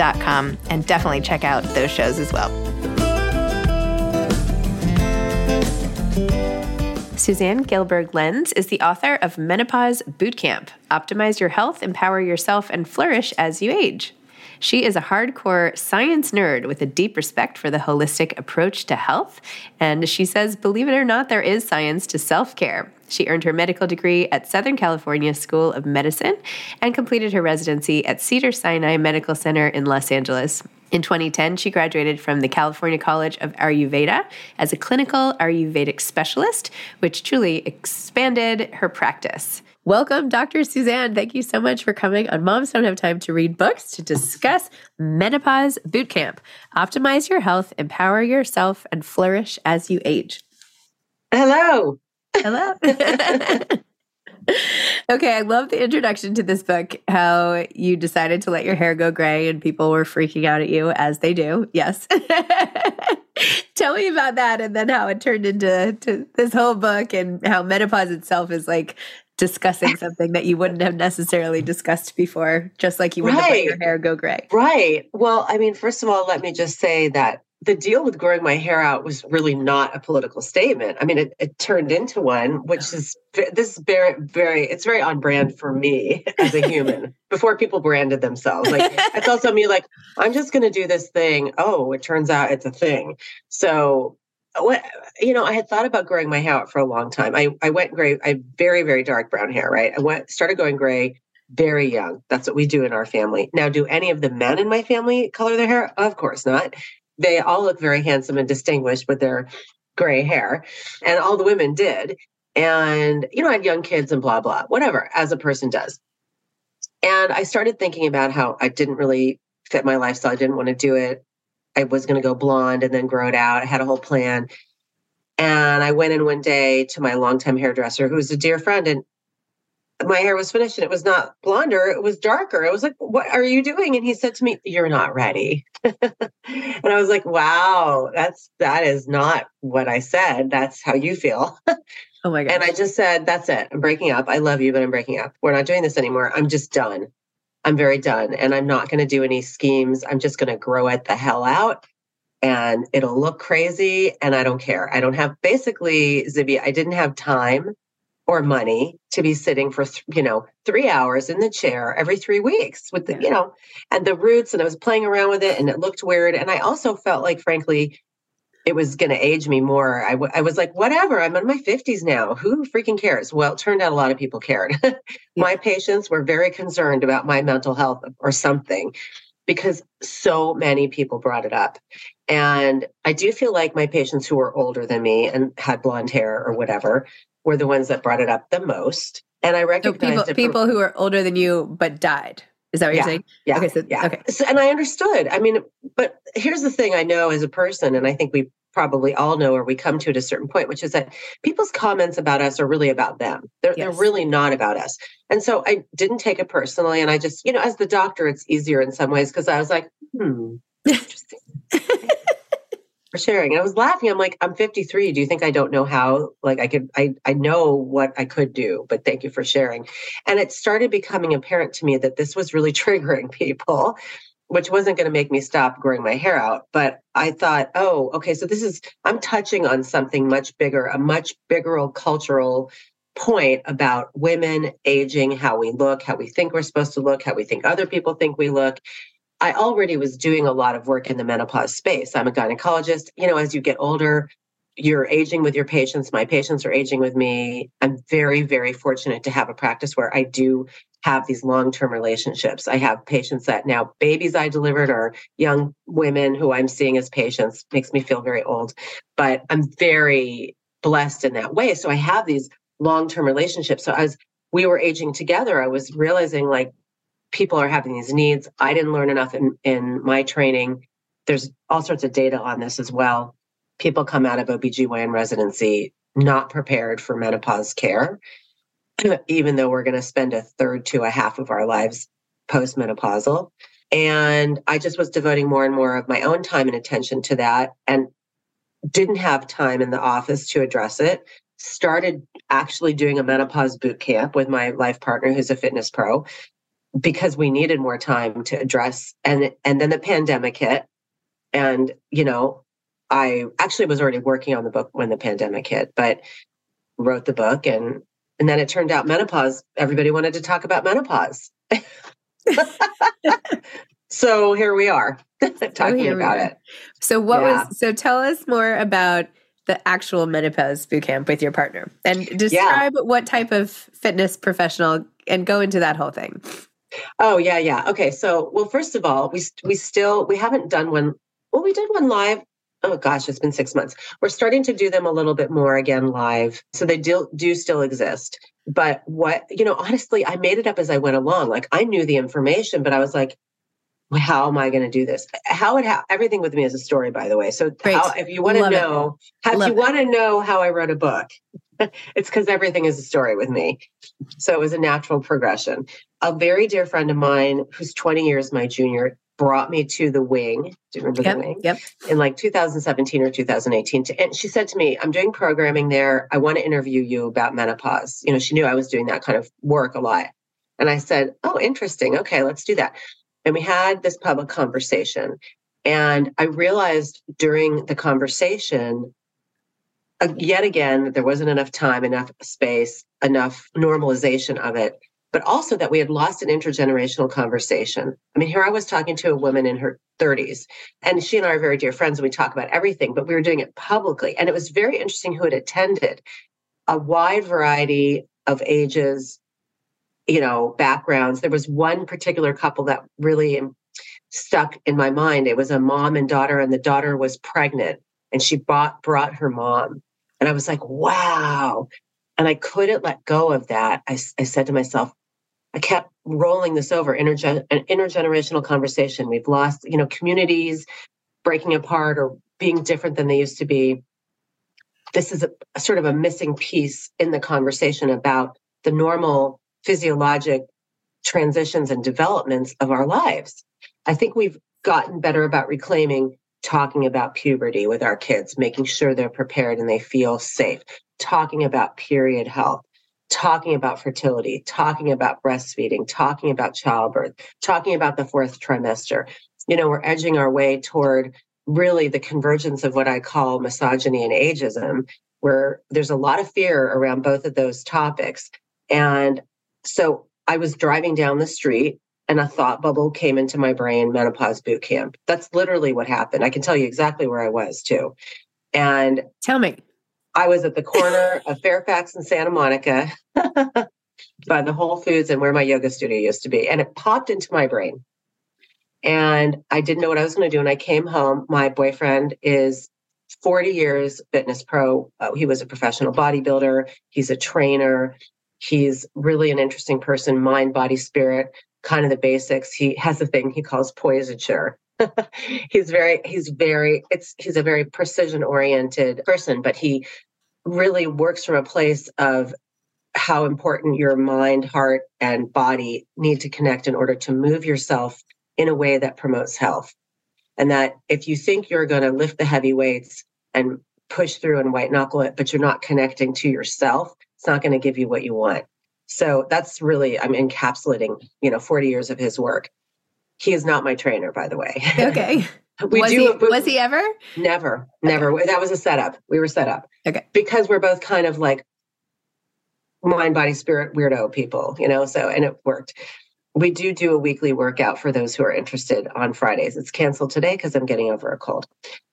and definitely check out those shows as well. Suzanne Gilberg Lenz is the author of Menopause Bootcamp Optimize Your Health, Empower Yourself, and Flourish as You Age. She is a hardcore science nerd with a deep respect for the holistic approach to health. And she says, believe it or not, there is science to self care. She earned her medical degree at Southern California School of Medicine and completed her residency at Cedars-Sinai Medical Center in Los Angeles. In 2010, she graduated from the California College of Ayurveda as a clinical Ayurvedic specialist, which truly expanded her practice. Welcome, Dr. Suzanne. Thank you so much for coming on Moms Don't Have Time to Read Books to discuss Menopause Bootcamp. Optimize your health, empower yourself, and flourish as you age. Hello. Hello. okay, I love the introduction to this book, how you decided to let your hair go gray and people were freaking out at you, as they do. Yes. tell me about that and then how it turned into to this whole book and how menopause itself is like discussing something that you wouldn't have necessarily discussed before, just like you wouldn't right. let your hair go gray. Right. Well, I mean, first of all, let me just say that the deal with growing my hair out was really not a political statement. I mean, it, it turned into one, which is this is very, very, it's very on brand for me as a human before people branded themselves. Like, it's also me, like, I'm just going to do this thing. Oh, it turns out it's a thing. So, Uh, what, you know, I had thought about growing my hair out for a long time. I, I went gray, I very, very dark brown hair, right? I went, started going gray very young. That's what we do in our family. Now, do any of the men in my family color their hair? Of course not they all look very handsome and distinguished with their gray hair. And all the women did. And, you know, I had young kids and blah, blah, whatever, as a person does. And I started thinking about how I didn't really fit my lifestyle. I didn't want to do it. I was going to go blonde and then grow it out. I had a whole plan. And I went in one day to my longtime hairdresser, who's a dear friend, and my hair was finished and it was not blonder, it was darker. I was like, What are you doing? And he said to me, You're not ready. and I was like, Wow, that's that is not what I said. That's how you feel. oh my god. And I just said, That's it. I'm breaking up. I love you, but I'm breaking up. We're not doing this anymore. I'm just done. I'm very done. And I'm not going to do any schemes. I'm just going to grow it the hell out and it'll look crazy. And I don't care. I don't have basically, Zibby, I didn't have time or money to be sitting for you know three hours in the chair every three weeks with the yeah. you know and the roots and i was playing around with it and it looked weird and i also felt like frankly it was going to age me more I, w- I was like whatever i'm in my 50s now who freaking cares well it turned out a lot of people cared yeah. my patients were very concerned about my mental health or something because so many people brought it up and I do feel like my patients who were older than me and had blonde hair or whatever were the ones that brought it up the most. And I recognize so people, people who are older than you but died. Is that what yeah, you're saying? Yeah. Okay. So, yeah. Okay. So, and I understood. I mean, but here's the thing I know as a person, and I think we probably all know or we come to at a certain point, which is that people's comments about us are really about them. They're, yes. they're really not about us. And so I didn't take it personally. And I just, you know, as the doctor, it's easier in some ways because I was like, hmm, interesting. Sharing. And I was laughing. I'm like, I'm 53. Do you think I don't know how? Like I could, I, I know what I could do, but thank you for sharing. And it started becoming apparent to me that this was really triggering people, which wasn't going to make me stop growing my hair out. But I thought, oh, okay, so this is, I'm touching on something much bigger, a much bigger cultural point about women aging, how we look, how we think we're supposed to look, how we think other people think we look. I already was doing a lot of work in the menopause space. I'm a gynecologist. You know, as you get older, you're aging with your patients. My patients are aging with me. I'm very, very fortunate to have a practice where I do have these long term relationships. I have patients that now babies I delivered are young women who I'm seeing as patients, makes me feel very old, but I'm very blessed in that way. So I have these long term relationships. So as we were aging together, I was realizing like people are having these needs. I didn't learn enough in, in my training. There's all sorts of data on this as well. People come out of OBGYN residency not prepared for menopause care, even though we're going to spend a third to a half of our lives postmenopausal. And I just was devoting more and more of my own time and attention to that and didn't have time in the office to address it. Started actually doing a menopause boot camp with my life partner, who's a fitness pro, because we needed more time to address and and then the pandemic hit. And you know i actually was already working on the book when the pandemic hit but wrote the book and and then it turned out menopause everybody wanted to talk about menopause. So here we are oh, talking oh, about it. So what yeah. was so tell us more about the actual menopause boot camp with your partner and describe yeah. what type of fitness professional and go into that whole thing Oh yeah, yeah. Okay, so well, first of all, we we still we haven't done one. Well, we did one live. Oh gosh, it's been six months. We're starting to do them a little bit more again live, so they do do still exist. But what you know, honestly, I made it up as I went along. Like I knew the information, but I was like, how am I going to do this? How it everything with me is a story, by the way. So how, if you want to know, it. if you want to know how I wrote a book, it's because everything is a story with me. So it was a natural progression. A very dear friend of mine, who's 20 years my junior, brought me to the wing. Do you remember yep, the wing? Yep. In like 2017 or 2018. And she said to me, I'm doing programming there. I want to interview you about menopause. You know, she knew I was doing that kind of work a lot. And I said, Oh, interesting. Okay, let's do that. And we had this public conversation. And I realized during the conversation, uh, yet again, that there wasn't enough time, enough space, enough normalization of it but also that we had lost an intergenerational conversation. I mean, here I was talking to a woman in her 30s, and she and I are very dear friends, and we talk about everything, but we were doing it publicly. And it was very interesting who had attended a wide variety of ages, you know, backgrounds. There was one particular couple that really stuck in my mind. It was a mom and daughter, and the daughter was pregnant, and she brought, brought her mom. And I was like, wow. And I couldn't let go of that. I, I said to myself, I kept rolling this over intergen- an intergenerational conversation. We've lost, you know, communities breaking apart or being different than they used to be. This is a, a sort of a missing piece in the conversation about the normal physiologic transitions and developments of our lives. I think we've gotten better about reclaiming talking about puberty with our kids, making sure they're prepared and they feel safe, talking about period health, talking about fertility, talking about breastfeeding, talking about childbirth, talking about the fourth trimester. You know, we're edging our way toward really the convergence of what I call misogyny and ageism, where there's a lot of fear around both of those topics. And so I was driving down the street and a thought bubble came into my brain menopause boot camp. That's literally what happened. I can tell you exactly where I was too. And tell me. I was at the corner of Fairfax and Santa Monica by the Whole Foods and where my yoga studio used to be. And it popped into my brain. And I didn't know what I was going to do. And I came home. My boyfriend is 40 years fitness pro. Uh, he was a professional bodybuilder, he's a trainer. He's really an interesting person, mind, body, spirit, kind of the basics. He has a thing he calls poisature. he's very he's very it's he's a very precision oriented person but he really works from a place of how important your mind heart and body need to connect in order to move yourself in a way that promotes health and that if you think you're going to lift the heavy weights and push through and white knuckle it but you're not connecting to yourself it's not going to give you what you want so that's really i'm encapsulating you know 40 years of his work he is not my trainer, by the way. Okay. we was do. He, was he ever? Never, never. Okay. That was a setup. We were set up. Okay. Because we're both kind of like mind, body, spirit weirdo people, you know. So and it worked. We do do a weekly workout for those who are interested on Fridays. It's canceled today because I'm getting over a cold.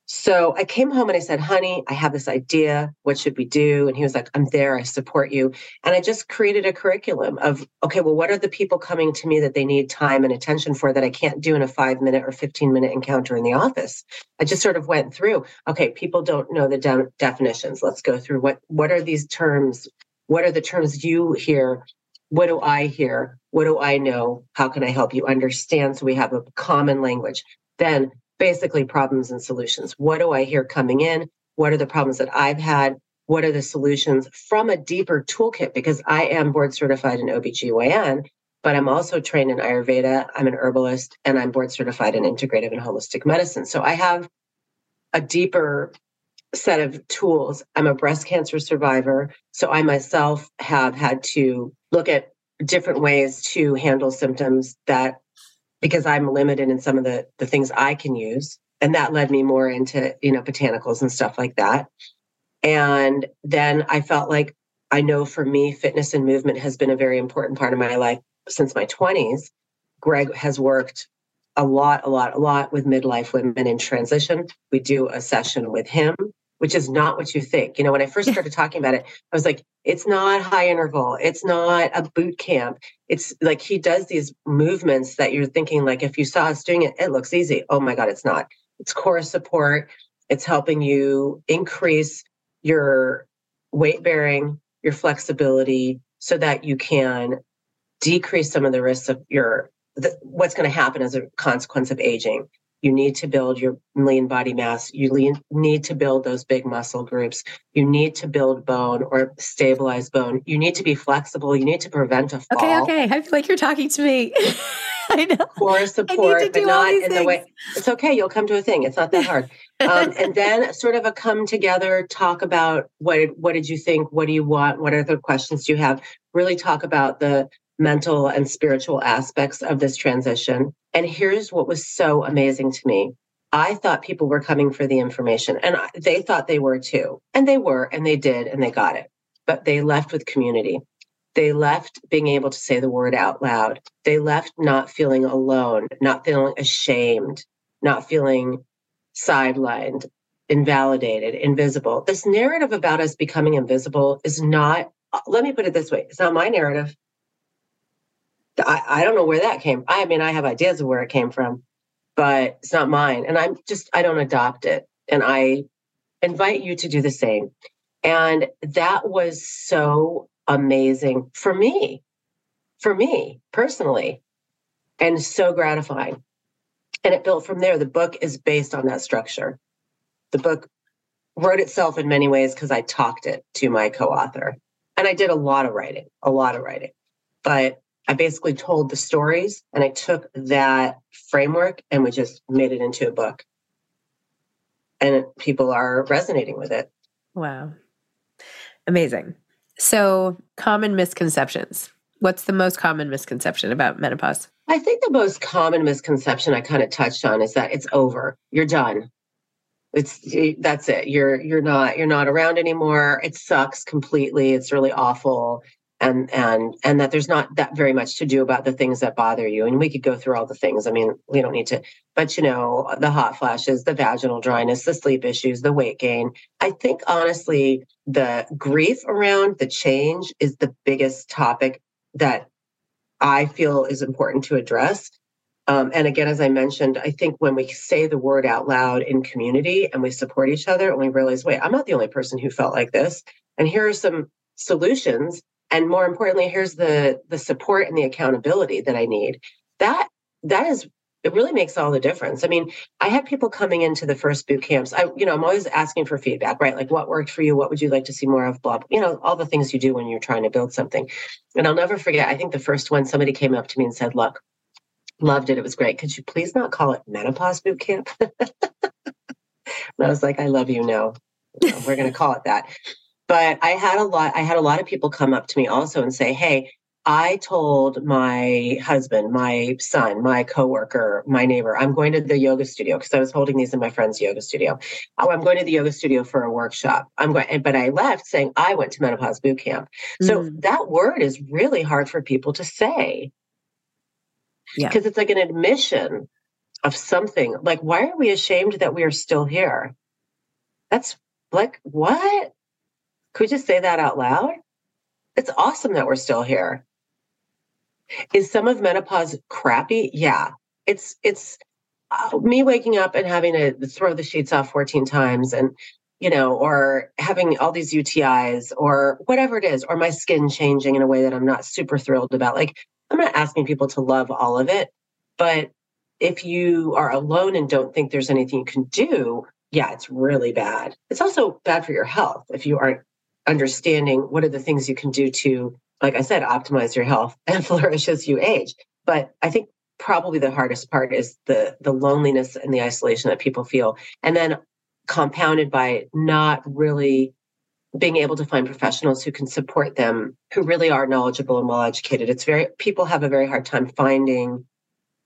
So I came home and I said, honey, I have this idea. What should we do? And he was like, I'm there. I support you. And I just created a curriculum of, okay, well, what are the people coming to me that they need time and attention for that I can't do in a five minute or 15 minute encounter in the office? I just sort of went through, okay, people don't know the de- definitions. Let's go through what, what are these terms? What are the terms you hear? What do I hear? What do I know? How can I help you understand? So we have a common language. Then basically problems and solutions. What do I hear coming in? What are the problems that I've had? What are the solutions from a deeper toolkit? Because I am board certified in OBGYN, but I'm also trained in Ayurveda. I'm an herbalist and I'm board certified in integrative and holistic medicine. So I have a deeper set of tools. I'm a breast cancer survivor. So I myself have had to look at different ways to handle symptoms that because I'm limited in some of the the things I can use. And that led me more into, you know, botanicals and stuff like that. And then I felt like I know for me, fitness and movement has been a very important part of my life since my 20s. Greg has worked a lot, a lot, a lot with midlife women in transition. We do a session with him which is not what you think. You know, when I first started talking about it, I was like, it's not high interval. It's not a boot camp. It's like he does these movements that you're thinking, like, if you saw us doing it, it looks easy. Oh my God, it's not. It's core support. It's helping you increase your weight bearing, your flexibility, so that you can decrease some of the risks of your the, what's going to happen as a consequence of aging. You need to build your lean body mass. You lean, need to build those big muscle groups. You need to build bone or stabilize bone. You need to be flexible. You need to prevent a fall. Okay, okay. I feel like you're talking to me. I know. For support, but not in things. the way. It's okay. You'll come to a thing. It's not that hard. Um, and then sort of a come together, talk about what what did you think? What do you want? What are the questions do you have? Really talk about the mental and spiritual aspects of this transition. And here's what was so amazing to me. I thought people were coming for the information, and they thought they were too. And they were, and they did, and they got it. But they left with community. They left being able to say the word out loud. They left not feeling alone, not feeling ashamed, not feeling sidelined, invalidated, invisible. This narrative about us becoming invisible is not, let me put it this way it's not my narrative. I, I don't know where that came. I mean, I have ideas of where it came from, but it's not mine. And I'm just, I don't adopt it. And I invite you to do the same. And that was so amazing for me, for me personally, and so gratifying. And it built from there. The book is based on that structure. The book wrote itself in many ways because I talked it to my co author. And I did a lot of writing, a lot of writing. But I basically told the stories and I took that framework and we just made it into a book. And people are resonating with it. Wow. Amazing. So, common misconceptions. What's the most common misconception about menopause? I think the most common misconception I kind of touched on is that it's over. You're done. It's that's it. You're you're not you're not around anymore. It sucks completely. It's really awful and and and that there's not that very much to do about the things that bother you and we could go through all the things. I mean we don't need to but you know the hot flashes the vaginal dryness the sleep issues the weight gain. I think honestly the grief around the change is the biggest topic that i feel is important to address. Um, and again as i mentioned i think when we say the word out loud in community and we support each other and we realize wait i'm not the only person who felt like this and here are some solutions and more importantly here's the the support and the accountability that i need. That that is it really makes all the difference. I mean i had people coming into the first boot camps. I you know i'm always asking for feedback right? Like what worked for you? What would you like to see more of? Blah you know all the things you do when you're trying to build something. And i'll never forget i think the first one somebody came up to me and said look loved it. It was great. Could you please not call it menopause boot camp? And i was like i love you. No we're going to call it that but I had a lot, I had a lot of people come up to me also and say, Hey, I told my husband, my son, my coworker, my neighbor, I'm going to the yoga studio because I was holding these in my friend's yoga studio. Oh, I'm going to the yoga studio for a workshop. I'm going, but I left saying I went to menopause boot camp. So mm. that word is really hard for people to say. Yeah. Because it's like an admission of something. Like, why are we ashamed that we are still here? That's like, what? Could we just say that out loud? It's awesome that we're still here. Is some of menopause crappy? Yeah. It's it's uh, me waking up and having to throw the sheets off 14 times and you know or having all these UTIs or whatever it is or my skin changing in a way that I'm not super thrilled about. Like I'm not asking people to love all of it, but if you are alone and don't think there's anything you can do, yeah, it's really bad. It's also bad for your health if you aren't understanding what are the things you can do to, like I said, optimize your health and flourish as you age. But I think probably the hardest part is the the loneliness and the isolation that people feel, and then compounded by not really being able to find professionals who can support them, who really are knowledgeable and well educated. It's very people have a very hard time finding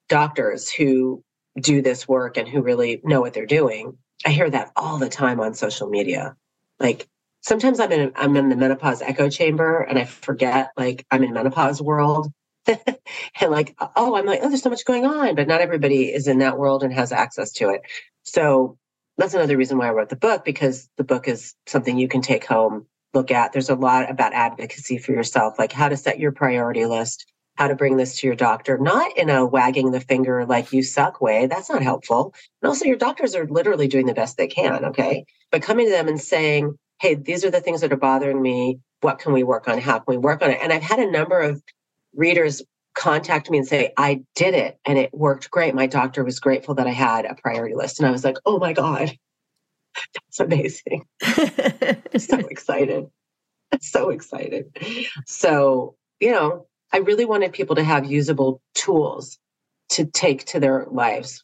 doctors who do this work and who really know what they're doing. I hear that all the time on social media. Like sometimes I'm in I'm in the menopause echo chamber and I forget like I'm in menopause world. and like, oh, I'm like, oh, there's so much going on, but not everybody is in that world and has access to it. So that's another reason why I wrote the book because the book is something you can take home, look at. There's a lot about advocacy for yourself, like how to set your priority list, how to bring this to your doctor, not in a wagging the finger like you suck way. That's not helpful. And also, your doctors are literally doing the best they can. Okay. But coming to them and saying, hey, these are the things that are bothering me. What can we work on? How can we work on it? And I've had a number of readers contact me and say, I did it and it worked great. My doctor was grateful that I had a priority list. And I was like, oh my God, that's amazing. so excited. So excited. So, you know, I really wanted people to have usable tools to take to their lives.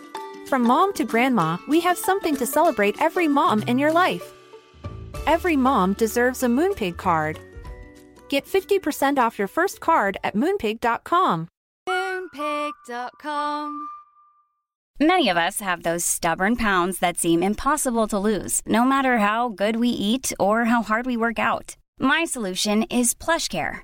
From mom to grandma, we have something to celebrate every mom in your life. Every mom deserves a Moonpig card. Get 50% off your first card at moonpig.com. Moonpig.com. Many of us have those stubborn pounds that seem impossible to lose, no matter how good we eat or how hard we work out. My solution is PlushCare.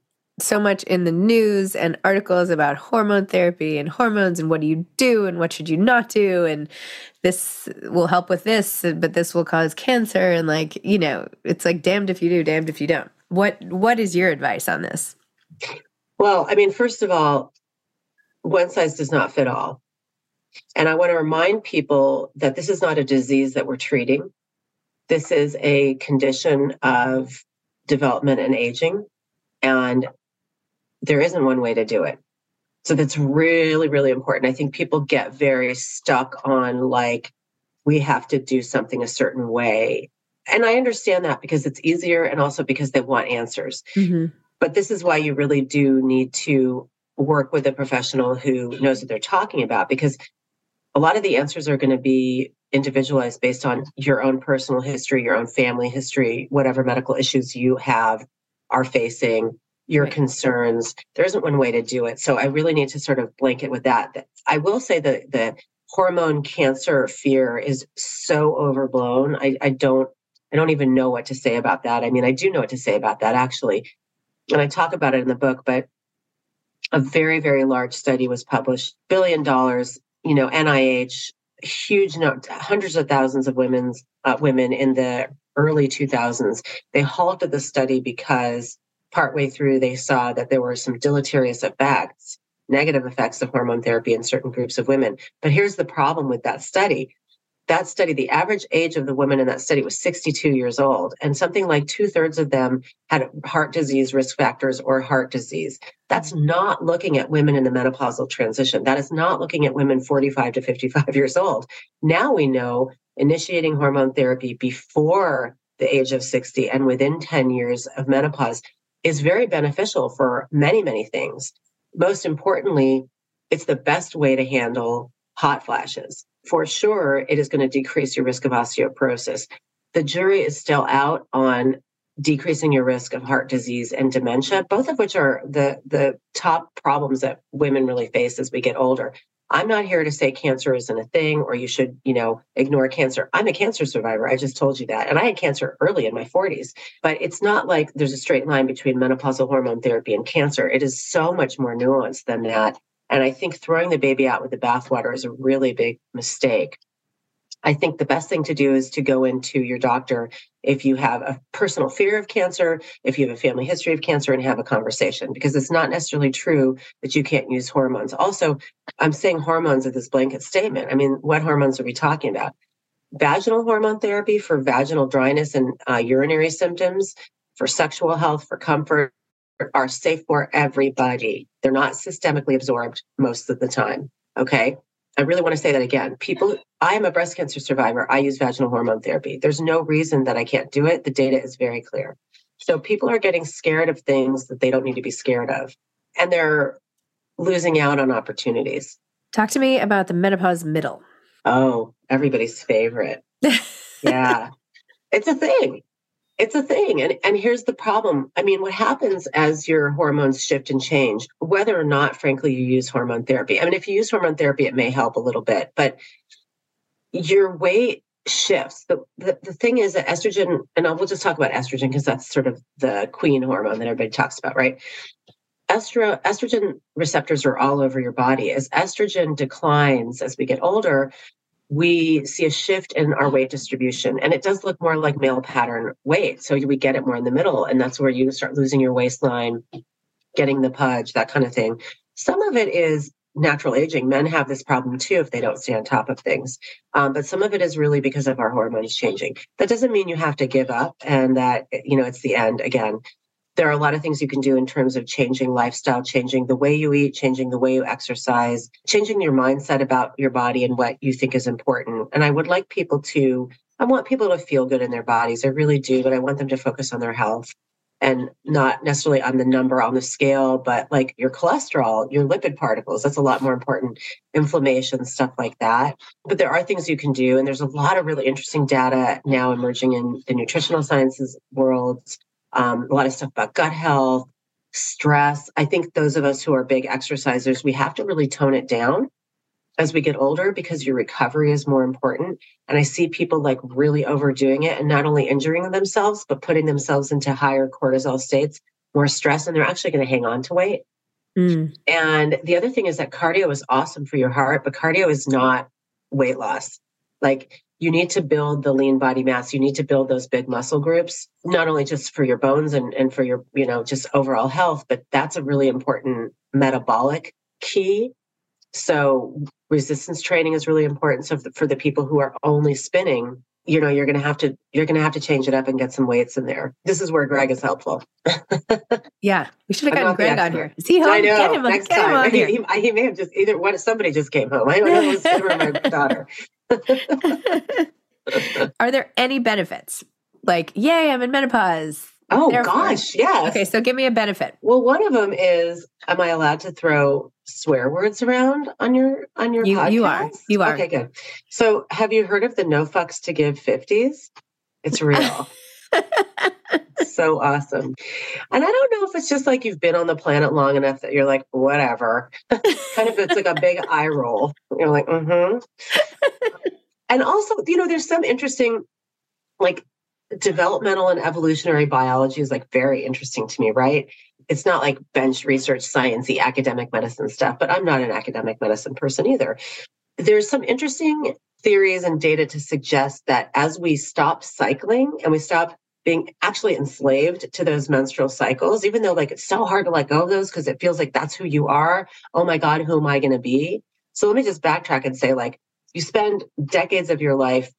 so much in the news and articles about hormone therapy and hormones and what do you do and what should you not do and this will help with this but this will cause cancer. And like you know it's like damned if you do damned if you don't. What what is your advice on this? Well i mean first of all one size does not fit all. And i want to remind people that this is not a disease that we're treating. This is a condition of development and aging. And there isn't one way to do it. So that's really, really important. I think people get very stuck on like, we have to do something a certain way. And I understand that because it's easier and also because they want answers. Mm-hmm. But this is why you really do need to work with a professional who knows what they're talking about because a lot of the answers are going to be individualized based on your own personal history, your own family history, whatever medical issues you have are facing your right. concerns. There isn't one way to do it. So I really need to sort of blanket with that. I will say that the hormone cancer fear is so overblown. I, I don't I don't even know what to say about that. I mean, I do know what to say about that actually. And I talk about it in the book, but a very, very large study was published, billion dollars, you know, NIH, huge hundreds of thousands of women's uh, women in the early 2000s. They halted the study because partway through, they saw that there were some deleterious effects, negative effects of hormone therapy in certain groups of women. But here's the problem with that study. That study, the average age of the women in that study was 62 years old, and something like two thirds of them had heart disease risk factors or heart disease. That's not looking at women in the menopausal transition. That is not looking at women 45 to 55 years old. Now we know initiating hormone therapy before the age of 60 and within 10 years of menopause is very beneficial for many, many things. Most importantly, it's the best way to handle hot flashes. For sure, it is going to decrease your risk of osteoporosis. The jury is still out on decreasing your risk of heart disease and dementia, both of which are the, the top problems that women really face as we get older. I'm not here to say cancer isn't a thing or you should, you know, ignore cancer. I'm a cancer survivor. I just told you that. And I had cancer early in my 40s. But it's not like there's a straight line between menopausal hormone therapy and cancer. It is so much more nuanced than that. And I think throwing the baby out with the bathwater is a really big mistake. I think the best thing to do is to go into your doctor if you have a personal fear of cancer, if you have a family history of cancer, and have a conversation because it's not necessarily true that you can't use hormones. Also, I'm saying hormones as this blanket statement. I mean, what hormones are we talking about? Vaginal hormone therapy for vaginal dryness and uh, urinary symptoms, for sexual health, for comfort, are safe for everybody. They're not systemically absorbed most of the time. Okay. I really want to say that again. People, I am a breast cancer survivor. I use vaginal hormone therapy. There's no reason that I can't do it. The data is very clear. So people are getting scared of things that they don't need to be scared of. And they're losing out on opportunities. Talk to me about the menopause middle. Oh, everybody's favorite. yeah. It's a thing. It's a thing. And and here's the problem. I mean, what happens as your hormones shift and change, whether or not, frankly, you use hormone therapy. I mean, if you use hormone therapy, it may help a little bit, but your weight shifts. The, the, the thing is that estrogen, and I will just talk about estrogen because that's sort of the queen hormone that everybody talks about, right? Estro, estrogen receptors are all over your body. As estrogen declines as we get older, we see a shift in our weight distribution and it does look more like male pattern weight. So we get it more in the middle, and that's where you start losing your waistline, getting the pudge, that kind of thing. Some of it is natural aging. Men have this problem too if they don't stay on top of things. Um, but some of it is really because of our hormones changing. That doesn't mean you have to give up and that, you know, it's the end again. There are a lot of things you can do in terms of changing lifestyle, changing the way you eat, changing the way you exercise, changing your mindset about your body and what you think is important. And I would like people to, I want people to feel good in their bodies. I really do, but I want them to focus on their health and not necessarily on the number on the scale, but like your cholesterol, your lipid particles. That's a lot more important. Inflammation, stuff like that. But there are things you can do. And there's a lot of really interesting data now emerging in the nutritional sciences world. Um, a lot of stuff about gut health, stress. I think those of us who are big exercisers, we have to really tone it down as we get older because your recovery is more important. And I see people like really overdoing it and not only injuring themselves, but putting themselves into higher cortisol states, more stress, and they're actually going to hang on to weight. Mm. And the other thing is that cardio is awesome for your heart, but cardio is not weight loss. Like you need to build the lean body mass. You need to build those big muscle groups, not only just for your bones and, and for your, you know, just overall health, but that's a really important metabolic key so resistance training is really important. So for the people who are only spinning, you know, you're going to have to you're going to have to change it up and get some weights in there. This is where Greg is helpful. yeah, we should have gotten Greg on here. Is he home? I know. Get him, next get time, he, here. He, he, may have just either one. Somebody just came home. I don't know. It was my daughter. are there any benefits? Like, yay, I'm in menopause. Oh Therefore. gosh, yes. Okay, so give me a benefit. Well, one of them is am I allowed to throw swear words around on your on your you, podcast? You are. You are. Okay, good. So, have you heard of the no fucks to give 50s? It's real. so awesome. And I don't know if it's just like you've been on the planet long enough that you're like, whatever. kind of it's like a big eye roll. You're like, mm-hmm. and also, you know, there's some interesting like developmental and evolutionary biology is like very interesting to me, right? It's not like bench research, sciencey, academic medicine stuff, but I'm not an academic medicine person either. There's some interesting theories and data to suggest that as we stop cycling and we stop being actually enslaved to those menstrual cycles, even though like it's so hard to let go of those because it feels like that's who you are. Oh my God, who am I going to be? So let me just backtrack and say, like, you spend decades of your life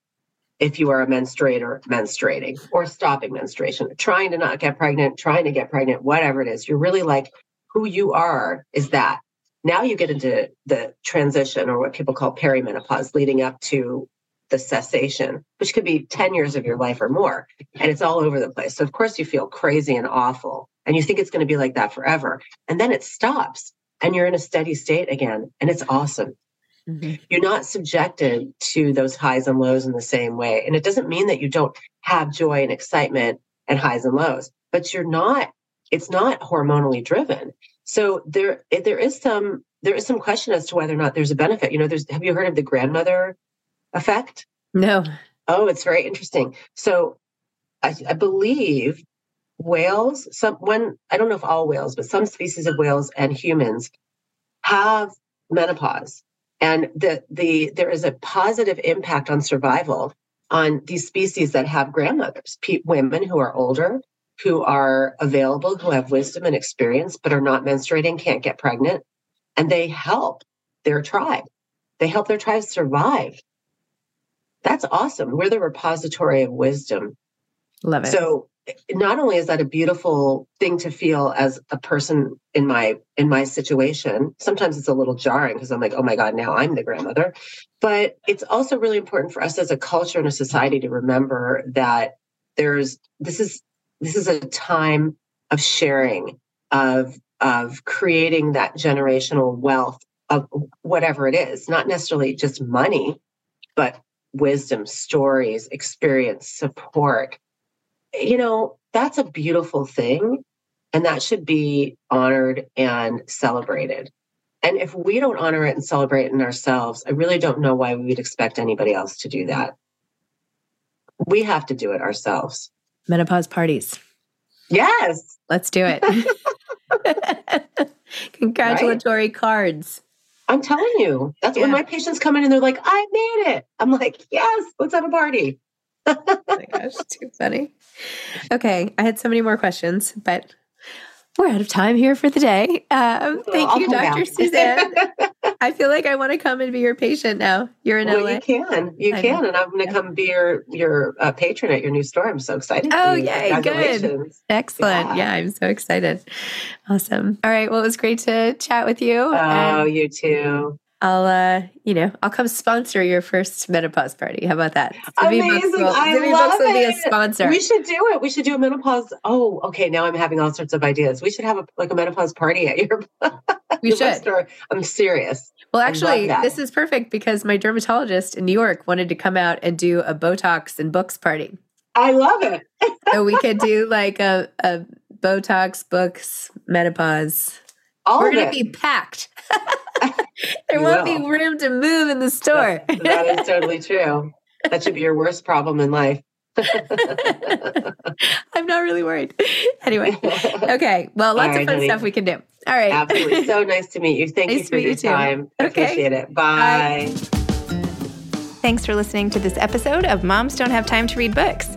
if you are a menstruator menstruating or stopping menstruation, trying to not get pregnant, trying to get pregnant, whatever it is, you're really like who you are is that. Now you get into the transition or what people call perimenopause, leading up to the cessation, which could be 10 years of your life or more. And it's all over the place. So, of course, you feel crazy and awful. And you think it's going to be like that forever. And then it stops and you're in a steady state again. And it's awesome. Mm-hmm. You're not subjected to those highs and lows in the same way. And it doesn't mean that you don't have joy and excitement and highs and lows, but you're not, it's not hormonally driven. So there, there is some, there is some question as to whether or not there's a benefit. You know, there's, have you heard of the grandmother effect? No. Oh, it's very interesting. So I, I believe whales, some, when, I don't know if all whales, but some species of whales and humans have menopause and the, the, there is a positive impact on survival on these species that have grandmothers, pe- women who are older, who are available, who have wisdom and experience, but are not menstruating, can't get pregnant. And they help their tribe. They help their tribe survive. That's awesome. We're the repository of wisdom. Love it. So not only is that a beautiful thing to feel as a person in my in my situation sometimes it's a little jarring because i'm like oh my god now i'm the grandmother but it's also really important for us as a culture and a society to remember that there's this is this is a time of sharing of of creating that generational wealth of whatever it is, not necessarily just money, but wisdom, stories, experience, support. You know, that's a beautiful thing. And that should be honored and celebrated. And if we don't honor it and celebrate it in ourselves, I really don't know why we would expect anybody else to do that. We have to do it ourselves. Menopause parties. Yes. Let's do it. Congratulatory right? cards. I'm telling you, that's yeah. when my patients come in and they're like, I made it. I'm like, yes, let's have a party. oh my gosh, too funny. Okay, I had so many more questions, but we're out of time here for the day. Um, thank well, you, Dr. Suzanne. I feel like I want to come and be your patient now. You're in well, LA. You can, you I can, know. and I'm going to come be your your uh, patron at your new store. I'm so excited. Oh yay, good, excellent. Yeah. yeah. I'm so excited. Awesome. All right. Well, it was great to chat with you. Oh, you too. I'll, uh, you know, I'll come sponsor your first menopause party. How about that? Zibby Amazing! Will, I Zibby love Books will it. be a sponsor. We should do it. We should do a menopause. Oh, okay. Now I'm having all sorts of ideas. We should have a, like a menopause party at your. we should. Store. I'm serious. Well, actually, this is perfect because my dermatologist in New York wanted to come out and do a Botox and books party. I love it. so we could do like a, a Botox, books, menopause. All We're going to be packed. there you won't will. be room to move in the store. that, that is totally true. That should be your worst problem in life. I'm not really worried. Anyway, okay. Well, lots right, of fun honey. stuff we can do. All right. Absolutely. So nice to meet you. Thank nice you for your you time. Okay. Appreciate it. Bye. Bye. Thanks for listening to this episode of Moms Don't Have Time to Read Books.